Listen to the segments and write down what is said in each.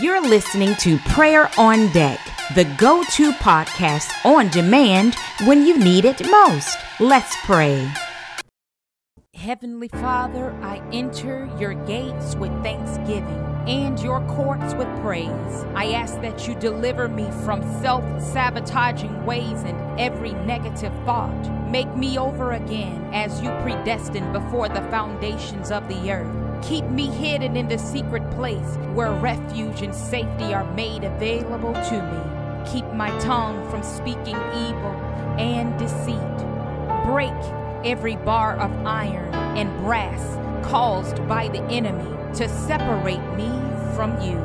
You're listening to Prayer on Deck, the go to podcast on demand when you need it most. Let's pray. Heavenly Father, I enter your gates with thanksgiving and your courts with praise. I ask that you deliver me from self sabotaging ways and every negative thought. Make me over again as you predestined before the foundations of the earth. Keep me hidden in the secret place where refuge and safety are made available to me. Keep my tongue from speaking evil and deceit. Break every bar of iron and brass caused by the enemy to separate me from you.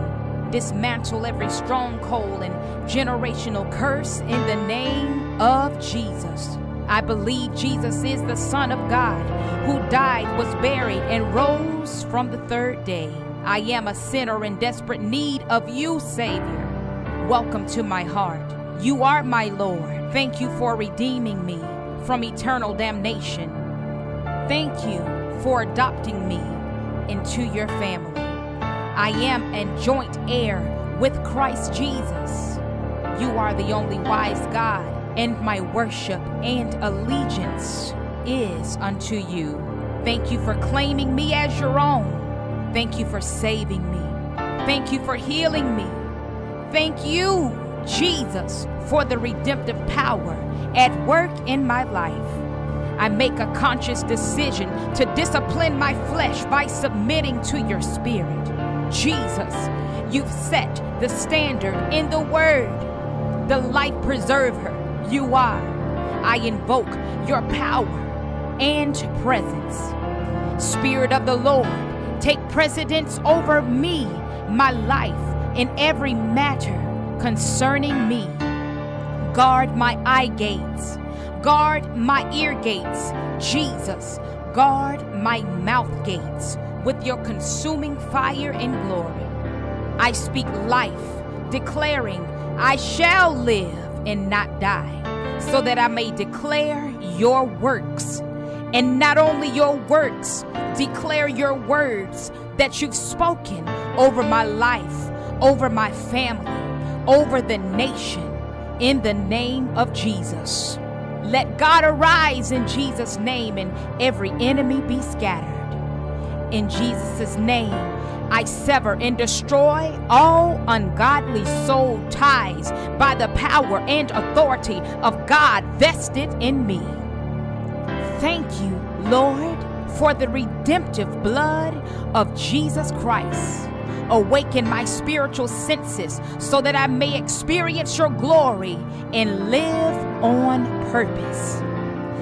Dismantle every stronghold and generational curse in the name of Jesus. I believe Jesus is the Son of God who died, was buried, and rose from the third day. I am a sinner in desperate need of you, Savior. Welcome to my heart. You are my Lord. Thank you for redeeming me from eternal damnation. Thank you for adopting me into your family. I am a joint heir with Christ Jesus. You are the only wise God and my worship and allegiance is unto you. Thank you for claiming me as your own. Thank you for saving me. Thank you for healing me. Thank you, Jesus, for the redemptive power at work in my life. I make a conscious decision to discipline my flesh by submitting to your spirit. Jesus, you've set the standard in the word, the life preserver you are. I invoke your power and presence. Spirit of the Lord, take precedence over me, my life, in every matter concerning me. Guard my eye gates, guard my ear gates, Jesus, guard my mouth gates with your consuming fire and glory. I speak life, declaring, I shall live and not die, so that I may declare your works. And not only your works, declare your words that you've spoken over my life, over my family, over the nation, in the name of Jesus. Let God arise in Jesus' name and every enemy be scattered. In Jesus' name, I sever and destroy all ungodly soul ties by the power and authority of God vested in me. Thank you, Lord, for the redemptive blood of Jesus Christ. Awaken my spiritual senses so that I may experience your glory and live on purpose.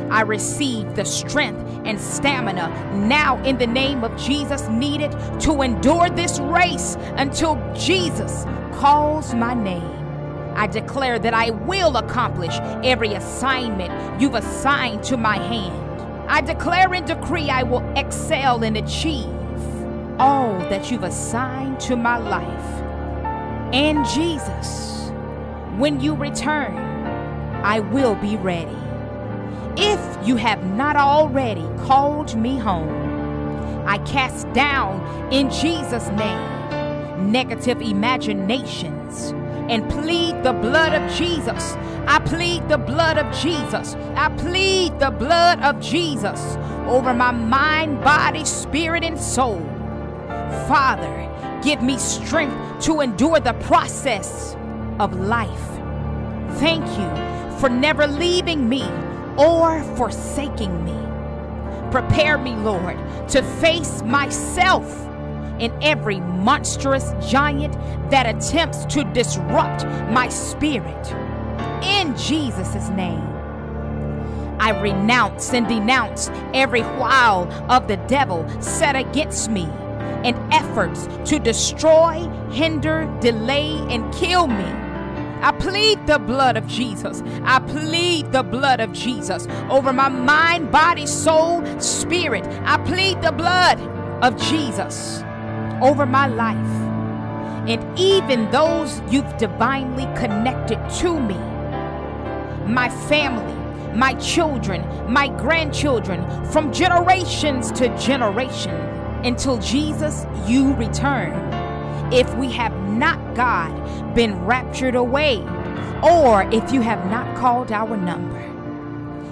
I receive the strength and stamina now in the name of Jesus needed to endure this race until Jesus calls my name. I declare that I will accomplish every assignment you've assigned to my hand. I declare and decree I will excel and achieve all that you've assigned to my life. And Jesus, when you return, I will be ready if you have not already called me home. I cast down in Jesus' name negative imaginations and plead the blood of Jesus. I plead the blood of Jesus. I plead the blood of Jesus over my mind, body, spirit, and soul. Father, give me strength to endure the process of life. Thank you for never leaving me or forsaking me. Prepare me, Lord, to face myself and every monstrous giant that attempts to disrupt my spirit. In Jesus' name. I renounce and denounce every wile of the devil set against me and efforts to destroy, hinder, delay, and kill me I plead the blood of Jesus. I plead the blood of Jesus over my mind, body, soul, spirit. I plead the blood of Jesus over my life. And even those you've divinely connected to me, my family, my children, my grandchildren, from generations to generation, until Jesus, you return if we have not, God, been raptured away, or if you have not called our number.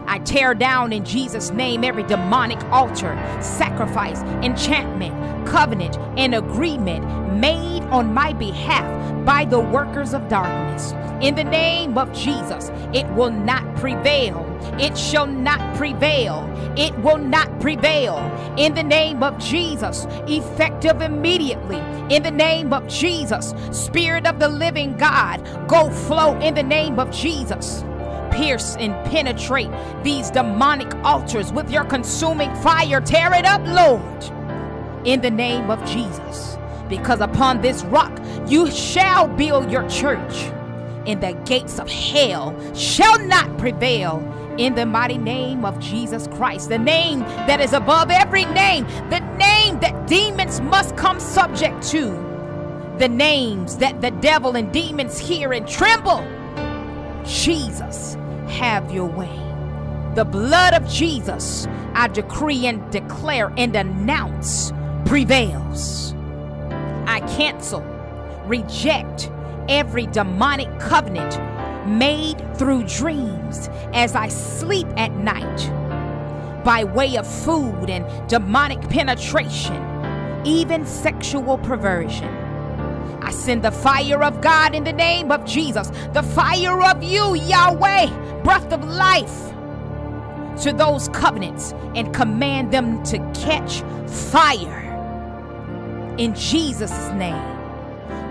I tear down in Jesus' name every demonic altar, sacrifice, enchantment, covenant, and agreement made on my behalf by the workers of darkness. In the name of Jesus, it will not prevail. It shall not prevail. It will not prevail. In the name of Jesus, effective immediately. In the name of Jesus, Spirit of the living God, go flow in the name of Jesus pierce and penetrate these demonic altars with your consuming fire. Tear it up, Lord, in the name of Jesus. Because upon this rock you shall build your church, and the gates of hell shall not prevail. In the mighty name of Jesus Christ, the name that is above every name, the name that demons must come subject to, the names that the devil and demons hear and tremble. Jesus have your way. The blood of Jesus, I decree and declare and announce, prevails. I cancel, reject every demonic covenant made through dreams as I sleep at night by way of food and demonic penetration, even sexual perversion. I send the fire of God in the name of Jesus, the fire of you, Yahweh, breath of life, to those covenants and command them to catch fire. In Jesus' name.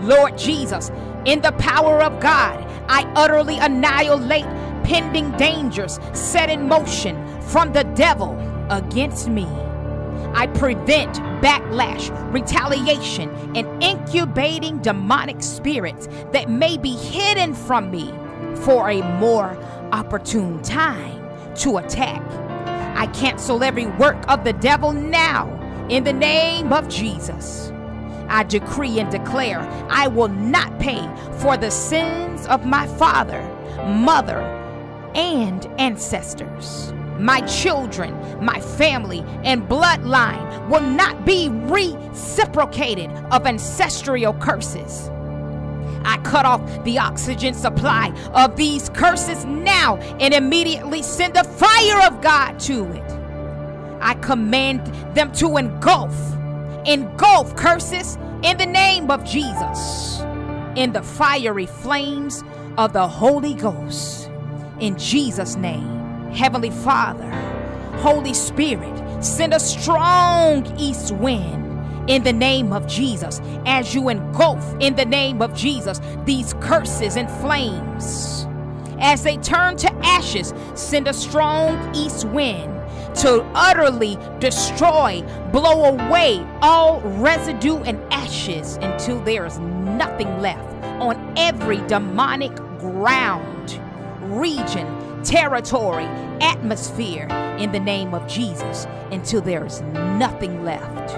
Lord Jesus, in the power of God, I utterly annihilate pending dangers set in motion from the devil against me. I prevent backlash, retaliation, and incubating demonic spirits that may be hidden from me for a more opportune time to attack. I cancel every work of the devil now in the name of Jesus. I decree and declare I will not pay for the sins of my father, mother, and ancestors my children, my family, and bloodline will not be reciprocated of ancestral curses. I cut off the oxygen supply of these curses now and immediately send the fire of God to it. I command them to engulf, engulf curses in the name of Jesus, in the fiery flames of the Holy Ghost. In Jesus' name. Heavenly Father, Holy Spirit, send a strong east wind in the name of Jesus as you engulf in the name of Jesus these curses and flames. As they turn to ashes, send a strong east wind to utterly destroy, blow away all residue and ashes until there is nothing left on every demonic ground, region, territory, atmosphere in the name of Jesus until there is nothing left.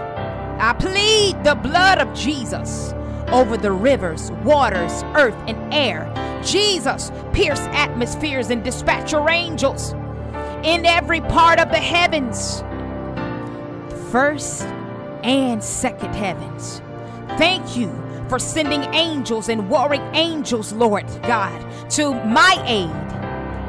I plead the blood of Jesus over the rivers, waters, earth, and air. Jesus, pierce atmospheres and dispatch your angels in every part of the heavens, first and second heavens. Thank you for sending angels and warring angels, Lord God, to my aid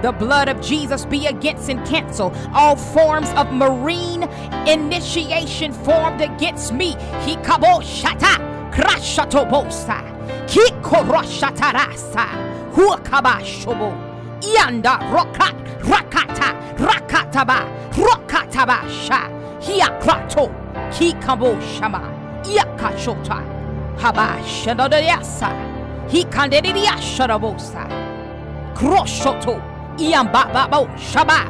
the blood of Jesus be against and cancel all forms of marine initiation formed against me. Hikabo shata krashatobosa kikorashatarasa huakabashobo yanda rokat rakata rakataba rokatabasha hiakrato hikabo shama yakashota habashadodayasa hikandediasharabosa kroshoto Iamba babo shaba.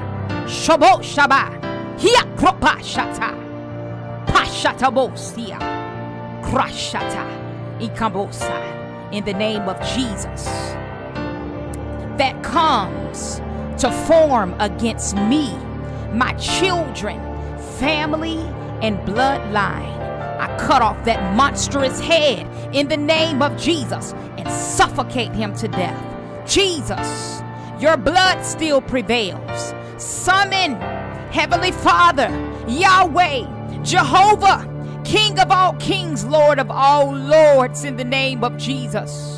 Shobo shaba. Hia kropa shata. Pashata bosia. Krashata. Ikambosa. In the name of Jesus. That comes to form against me, my children, family, and bloodline. I cut off that monstrous head in the name of Jesus and suffocate him to death. Jesus, your blood still prevails. Summon Heavenly Father, Yahweh, Jehovah, King of all kings, Lord of all lords, in the name of Jesus.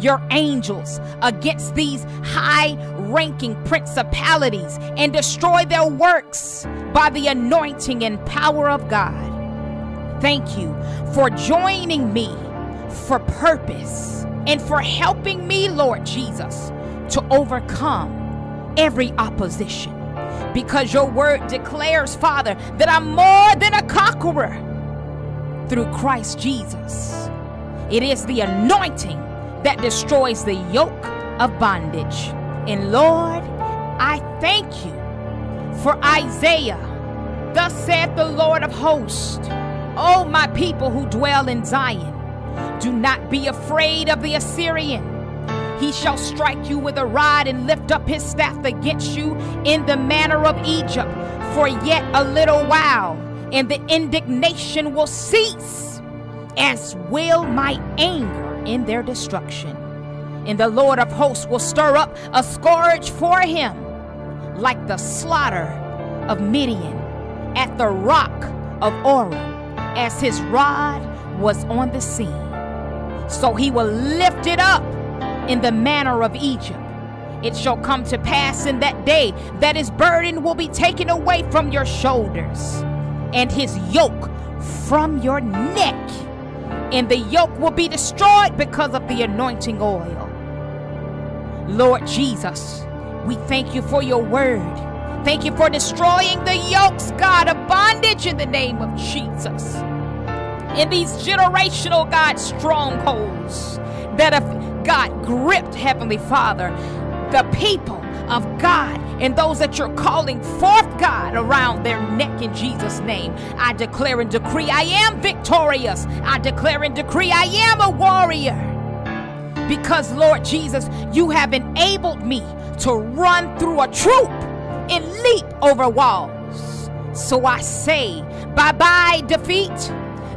Your angels against these high ranking principalities and destroy their works by the anointing and power of God. Thank you for joining me for purpose and for helping me, Lord Jesus, to overcome every opposition. Because your word declares, Father, that I'm more than a conqueror through Christ Jesus. It is the anointing that destroys the yoke of bondage. And Lord, I thank you for Isaiah. Thus saith the Lord of hosts, O my people who dwell in Zion, do not be afraid of the Assyrian. He shall strike you with a rod and lift up his staff against you in the manner of Egypt for yet a little while and the indignation will cease, as will my anger in their destruction. And the Lord of hosts will stir up a scourge for him, like the slaughter of Midian at the rock of Oreb, as his rod was on the sea. So he will lift it up in the manner of Egypt. It shall come to pass in that day that his burden will be taken away from your shoulders and his yoke from your neck. And the yoke will be destroyed because of the anointing oil. Lord Jesus, we thank you for your word. Thank you for destroying the yokes, God, of bondage in the name of Jesus. In these generational, God, strongholds that have, God, gripped, Heavenly Father, the people of God and those that you're calling forth, God, around their neck in Jesus' name. I declare and decree I am victorious. I declare and decree I am a warrior. Because, Lord Jesus, you have enabled me to run through a troop and leap over walls. So I say, bye bye, defeat.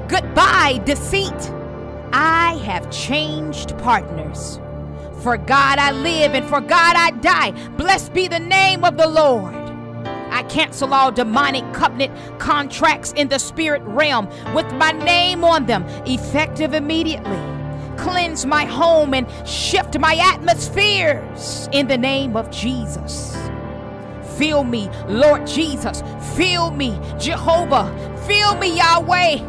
Goodbye, deceit. I have changed partners. For God I live and for God I die. Blessed be the name of the Lord. I cancel all demonic covenant contracts in the spirit realm with my name on them, effective immediately. Cleanse my home and shift my atmospheres in the name of Jesus. Fill me, Lord Jesus. Fill me, Jehovah. Fill me, Yahweh,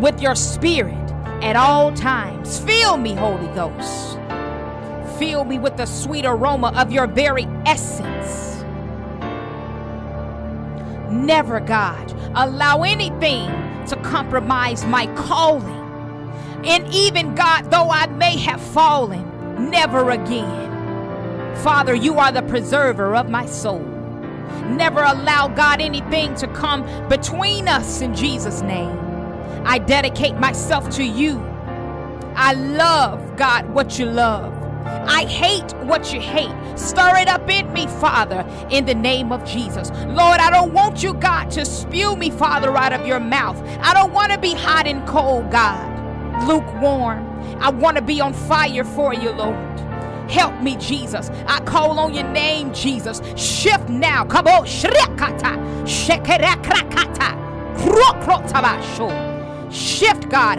with your spirit at all times. Fill me, Holy Ghost. Fill me with the sweet aroma of your very essence. Never, God, allow anything to compromise my calling. And even, God, though I may have fallen, never again. Father, you are the preserver of my soul. Never allow, God, anything to come between us in Jesus' name. I dedicate myself to you. I love, God, what you love. I hate what you hate. Stir it up in me, Father, in the name of Jesus. Lord, I don't want you, God, to spew me, Father, out of your mouth. I don't want to be hot and cold, God, lukewarm. I want to be on fire for you, Lord. Help me, Jesus. I call on your name, Jesus. Shift now. Come on. Shrekata. Shift, God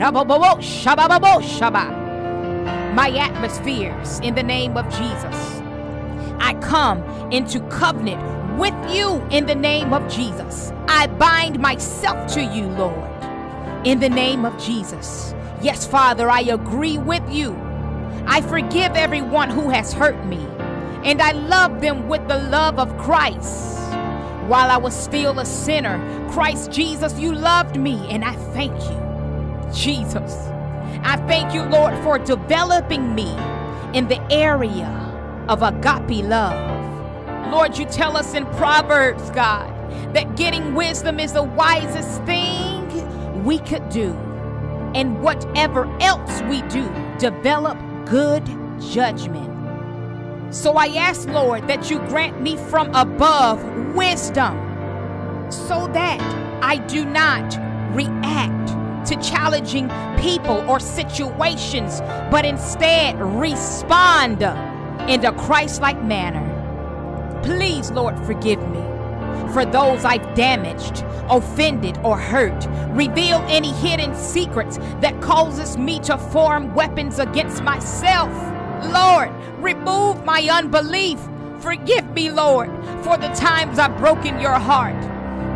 my atmospheres in the name of Jesus. I come into covenant with you in the name of Jesus. I bind myself to you, Lord, in the name of Jesus. Yes, Father, I agree with you. I forgive everyone who has hurt me, and I love them with the love of Christ. While I was still a sinner, Christ Jesus, you loved me, and I thank you. Jesus. I thank you, Lord, for developing me in the area of agape love. Lord, you tell us in Proverbs, God, that getting wisdom is the wisest thing we could do. And whatever else we do, develop good judgment. So I ask, Lord, that you grant me from above wisdom so that I do not react to challenging people or situations, but instead respond in a Christ like manner. Please, Lord, forgive me for those I've damaged, offended, or hurt. Reveal any hidden secrets that causes me to form weapons against myself. Lord, remove my unbelief. Forgive me, Lord, for the times I've broken your heart.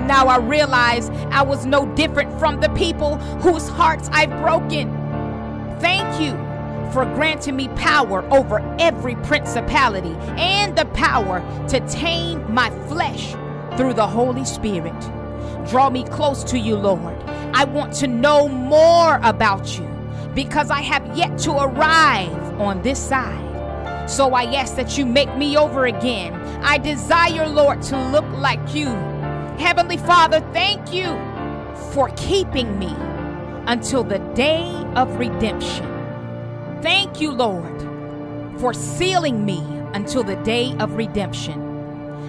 Now I realize I was no different from the people whose hearts I've broken. Thank you for granting me power over every principality and the power to tame my flesh through the Holy Spirit. Draw me close to you, Lord. I want to know more about you because I have yet to arrive on this side. So I ask that you make me over again. I desire, Lord, to look like you. Heavenly Father, thank you for keeping me until the day of redemption. Thank you, Lord, for sealing me until the day of redemption.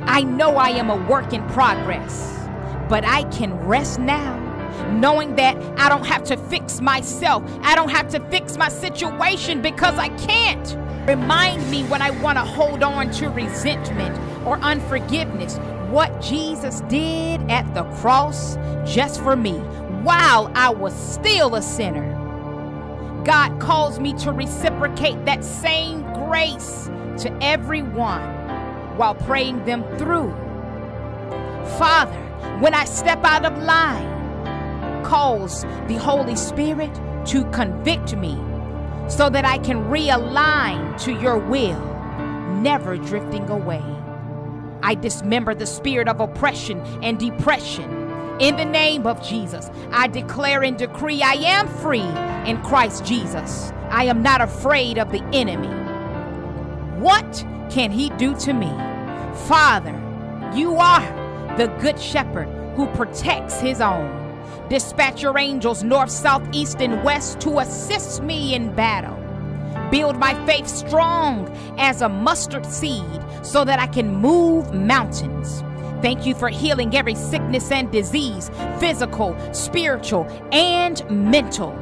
I know I am a work in progress, but I can rest now knowing that I don't have to fix myself. I don't have to fix my situation because I can't. Remind me when I want to hold on to resentment or unforgiveness what Jesus did at the cross just for me while I was still a sinner. God calls me to reciprocate that same grace to everyone while praying them through. Father, when I step out of line, calls the Holy Spirit to convict me so that I can realign to your will, never drifting away. I dismember the spirit of oppression and depression. In the name of Jesus, I declare and decree I am free in Christ Jesus. I am not afraid of the enemy. What can he do to me? Father, you are the good shepherd who protects his own. Dispatch your angels north, south, east, and west to assist me in battle. Build my faith strong as a mustard seed so that I can move mountains. Thank you for healing every sickness and disease, physical, spiritual, and mental.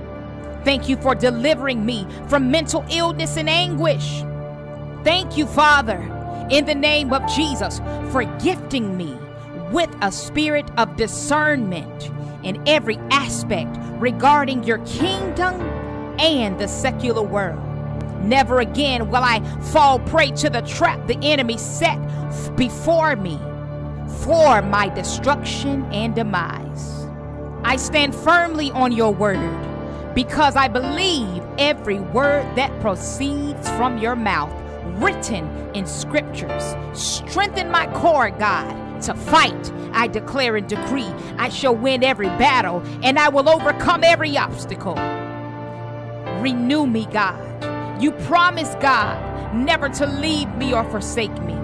Thank you for delivering me from mental illness and anguish. Thank you, Father, in the name of Jesus, for gifting me with a spirit of discernment in every aspect regarding your kingdom and the secular world. Never again will I fall prey to the trap the enemy set before me for my destruction and demise. I stand firmly on your word because I believe every word that proceeds from your mouth, written in scriptures. Strengthen my core, God to fight. I declare and decree I shall win every battle and I will overcome every obstacle. Renew me, God. You promised, God, never to leave me or forsake me.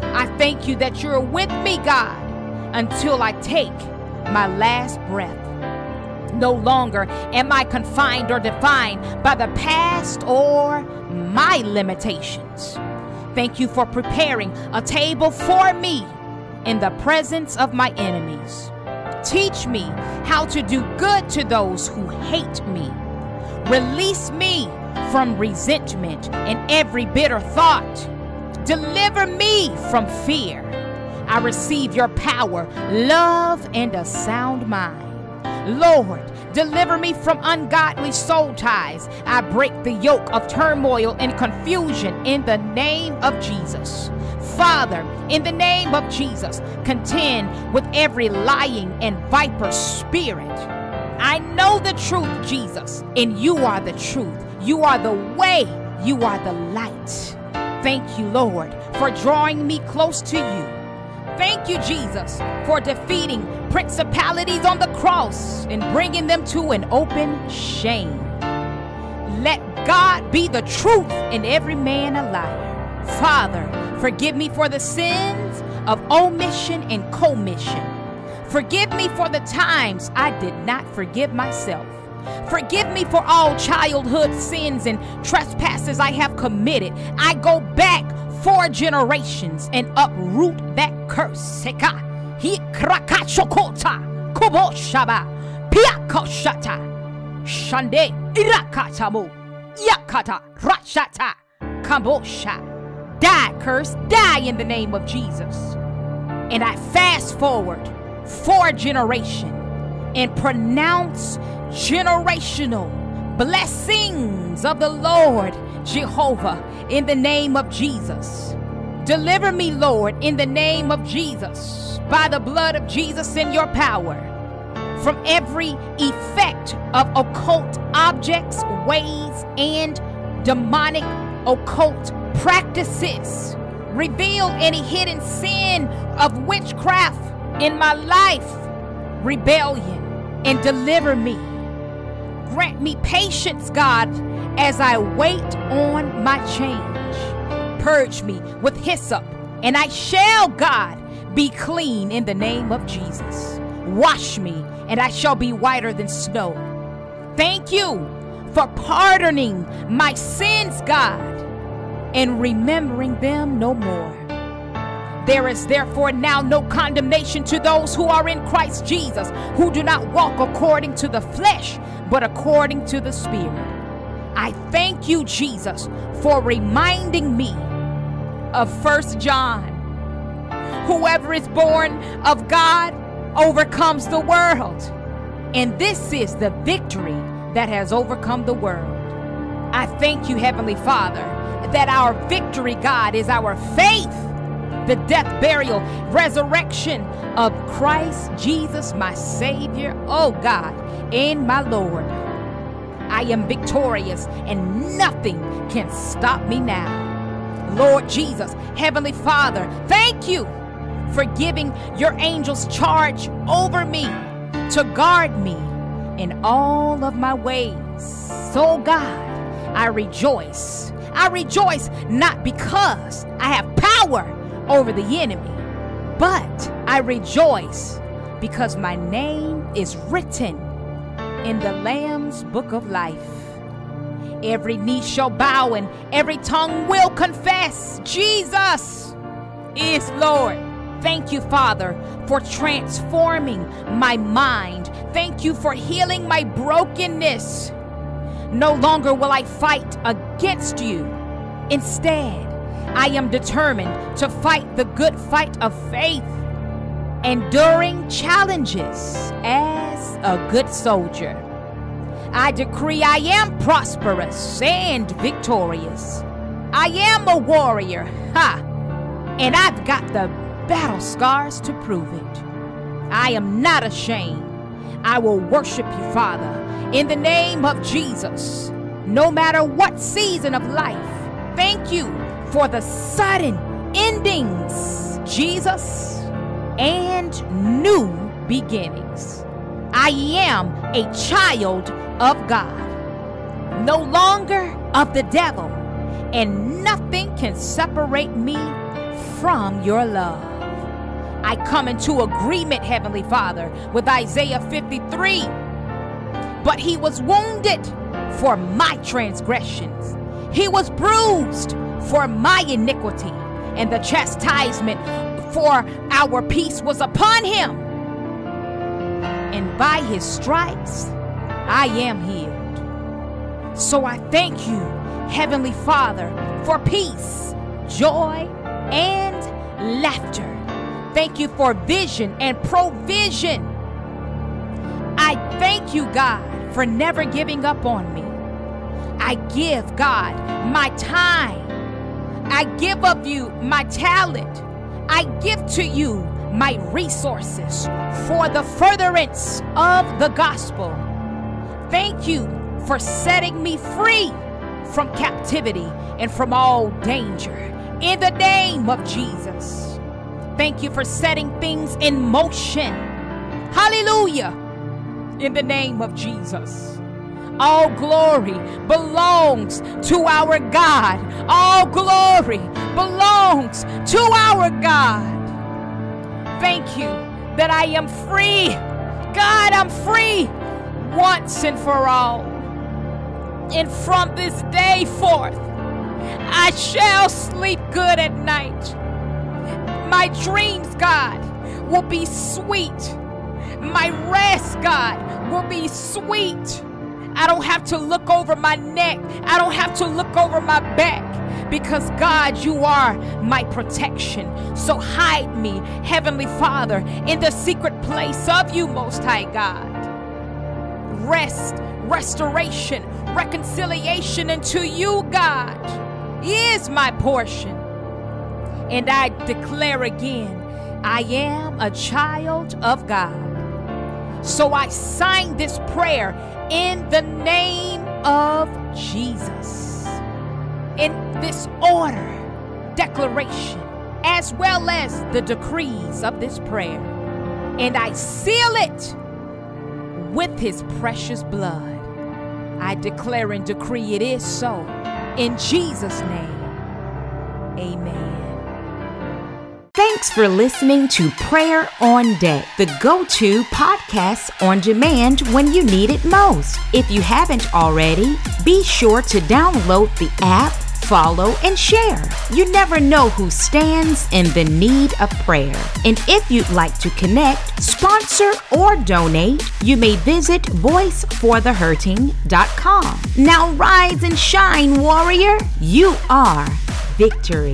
I thank you that you're with me, God, until I take my last breath. No longer am I confined or defined by the past or my limitations. Thank you for preparing a table for me in the presence of my enemies. Teach me how to do good to those who hate me. Release me from resentment and every bitter thought. Deliver me from fear. I receive your power, love, and a sound mind. Lord, deliver me from ungodly soul ties. I break the yoke of turmoil and confusion in the name of Jesus. Father, in the name of Jesus, contend with every lying and viper spirit. I know the truth, Jesus, and you are the truth. You are the way, you are the light. Thank you, Lord, for drawing me close to you. Thank you, Jesus, for defeating principalities on the cross and bringing them to an open shame. Let God be the truth and every man a liar. Father, forgive me for the sins of omission and commission. Forgive me for the times I did not forgive myself. Forgive me for all childhood sins and trespasses I have committed. I go back four generations and uproot that curse. Seka, hikrakachokota, kuboshaba, piakoshata, shande, irakatamu, yakata, rachata, kambosha. Die, curse, die in the name of Jesus. And I fast forward four generation and pronounce generational blessings of the Lord Jehovah in the name of Jesus. Deliver me, Lord, in the name of Jesus, by the blood of Jesus in your power, from every effect of occult objects, ways, and demonic occult practices. Reveal any hidden sin of witchcraft in my life, rebellion, and deliver me. Grant me patience, God, as I wait on my change. Purge me with hyssop, and I shall, God, be clean in the name of Jesus. Wash me, and I shall be whiter than snow. Thank you for pardoning my sins, God, and remembering them no more. There is therefore now no condemnation to those who are in Christ Jesus, who do not walk according to the flesh, but according to the Spirit. I thank you, Jesus, for reminding me of First John. Whoever is born of God overcomes the world. And this is the victory that has overcome the world. I thank you, Heavenly Father, that our victory, God, is our faith, the death, burial, resurrection of Christ Jesus, my Savior, oh God, and my Lord. I am victorious, and nothing can stop me now. Lord Jesus, Heavenly Father, thank you for giving your angels charge over me to guard me in all of my ways. So, God, I rejoice. I rejoice not because I have power over the enemy, but I rejoice because my name is written in the Lamb's book of life. Every knee shall bow and every tongue will confess Jesus is Lord. Thank you, Father, for transforming my mind. Thank you for healing my brokenness. No longer will I fight against you. Instead, I am determined to fight the good fight of faith, enduring challenges as a good soldier. I decree I am prosperous and victorious. I am a warrior, ha! And I've got the battle scars to prove it. I am not ashamed. I will worship you, Father, in the name of Jesus, no matter what season of life. Thank you for the sudden endings, Jesus, and new beginnings. I am a child of God, no longer of the devil, and nothing can separate me from your love. I come into agreement, Heavenly Father, with Isaiah 53. But he was wounded for my transgressions, he was bruised for my iniquity, and the chastisement for our peace was upon him. And by his stripes, I am healed. So I thank you, Heavenly Father, for peace, joy, and laughter. Thank you for vision and provision. I thank you, God, for never giving up on me. I give God my time. I give of you my talent. I give to you my resources for the furtherance of the gospel. Thank you for setting me free from captivity and from all danger. In the name of Jesus. Thank you for setting things in motion. Hallelujah. In the name of Jesus. All glory belongs to our God. All glory belongs to our God. Thank you that I am free. God, I'm free once and for all. And from this day forth, I shall sleep good at night. My dreams, God, will be sweet. My rest, God, will be sweet. I don't have to look over my neck. I don't have to look over my back because God, you are my protection. So hide me, Heavenly Father, in the secret place of you, Most High God. Rest, restoration, reconciliation into you, God, is my portion. And I declare again, I am a child of God. So I sign this prayer in the name of Jesus. In this order, declaration, as well as the decrees of this prayer. And I seal it with his precious blood. I declare and decree it is so. In Jesus' name, amen. Thanks for listening to Prayer on Deck, the go to podcast on demand when you need it most. If you haven't already, be sure to download the app, follow, and share. You never know who stands in the need of prayer. And if you'd like to connect, sponsor, or donate, you may visit voiceforthehurting.com. Now rise and shine, warrior. You are victory.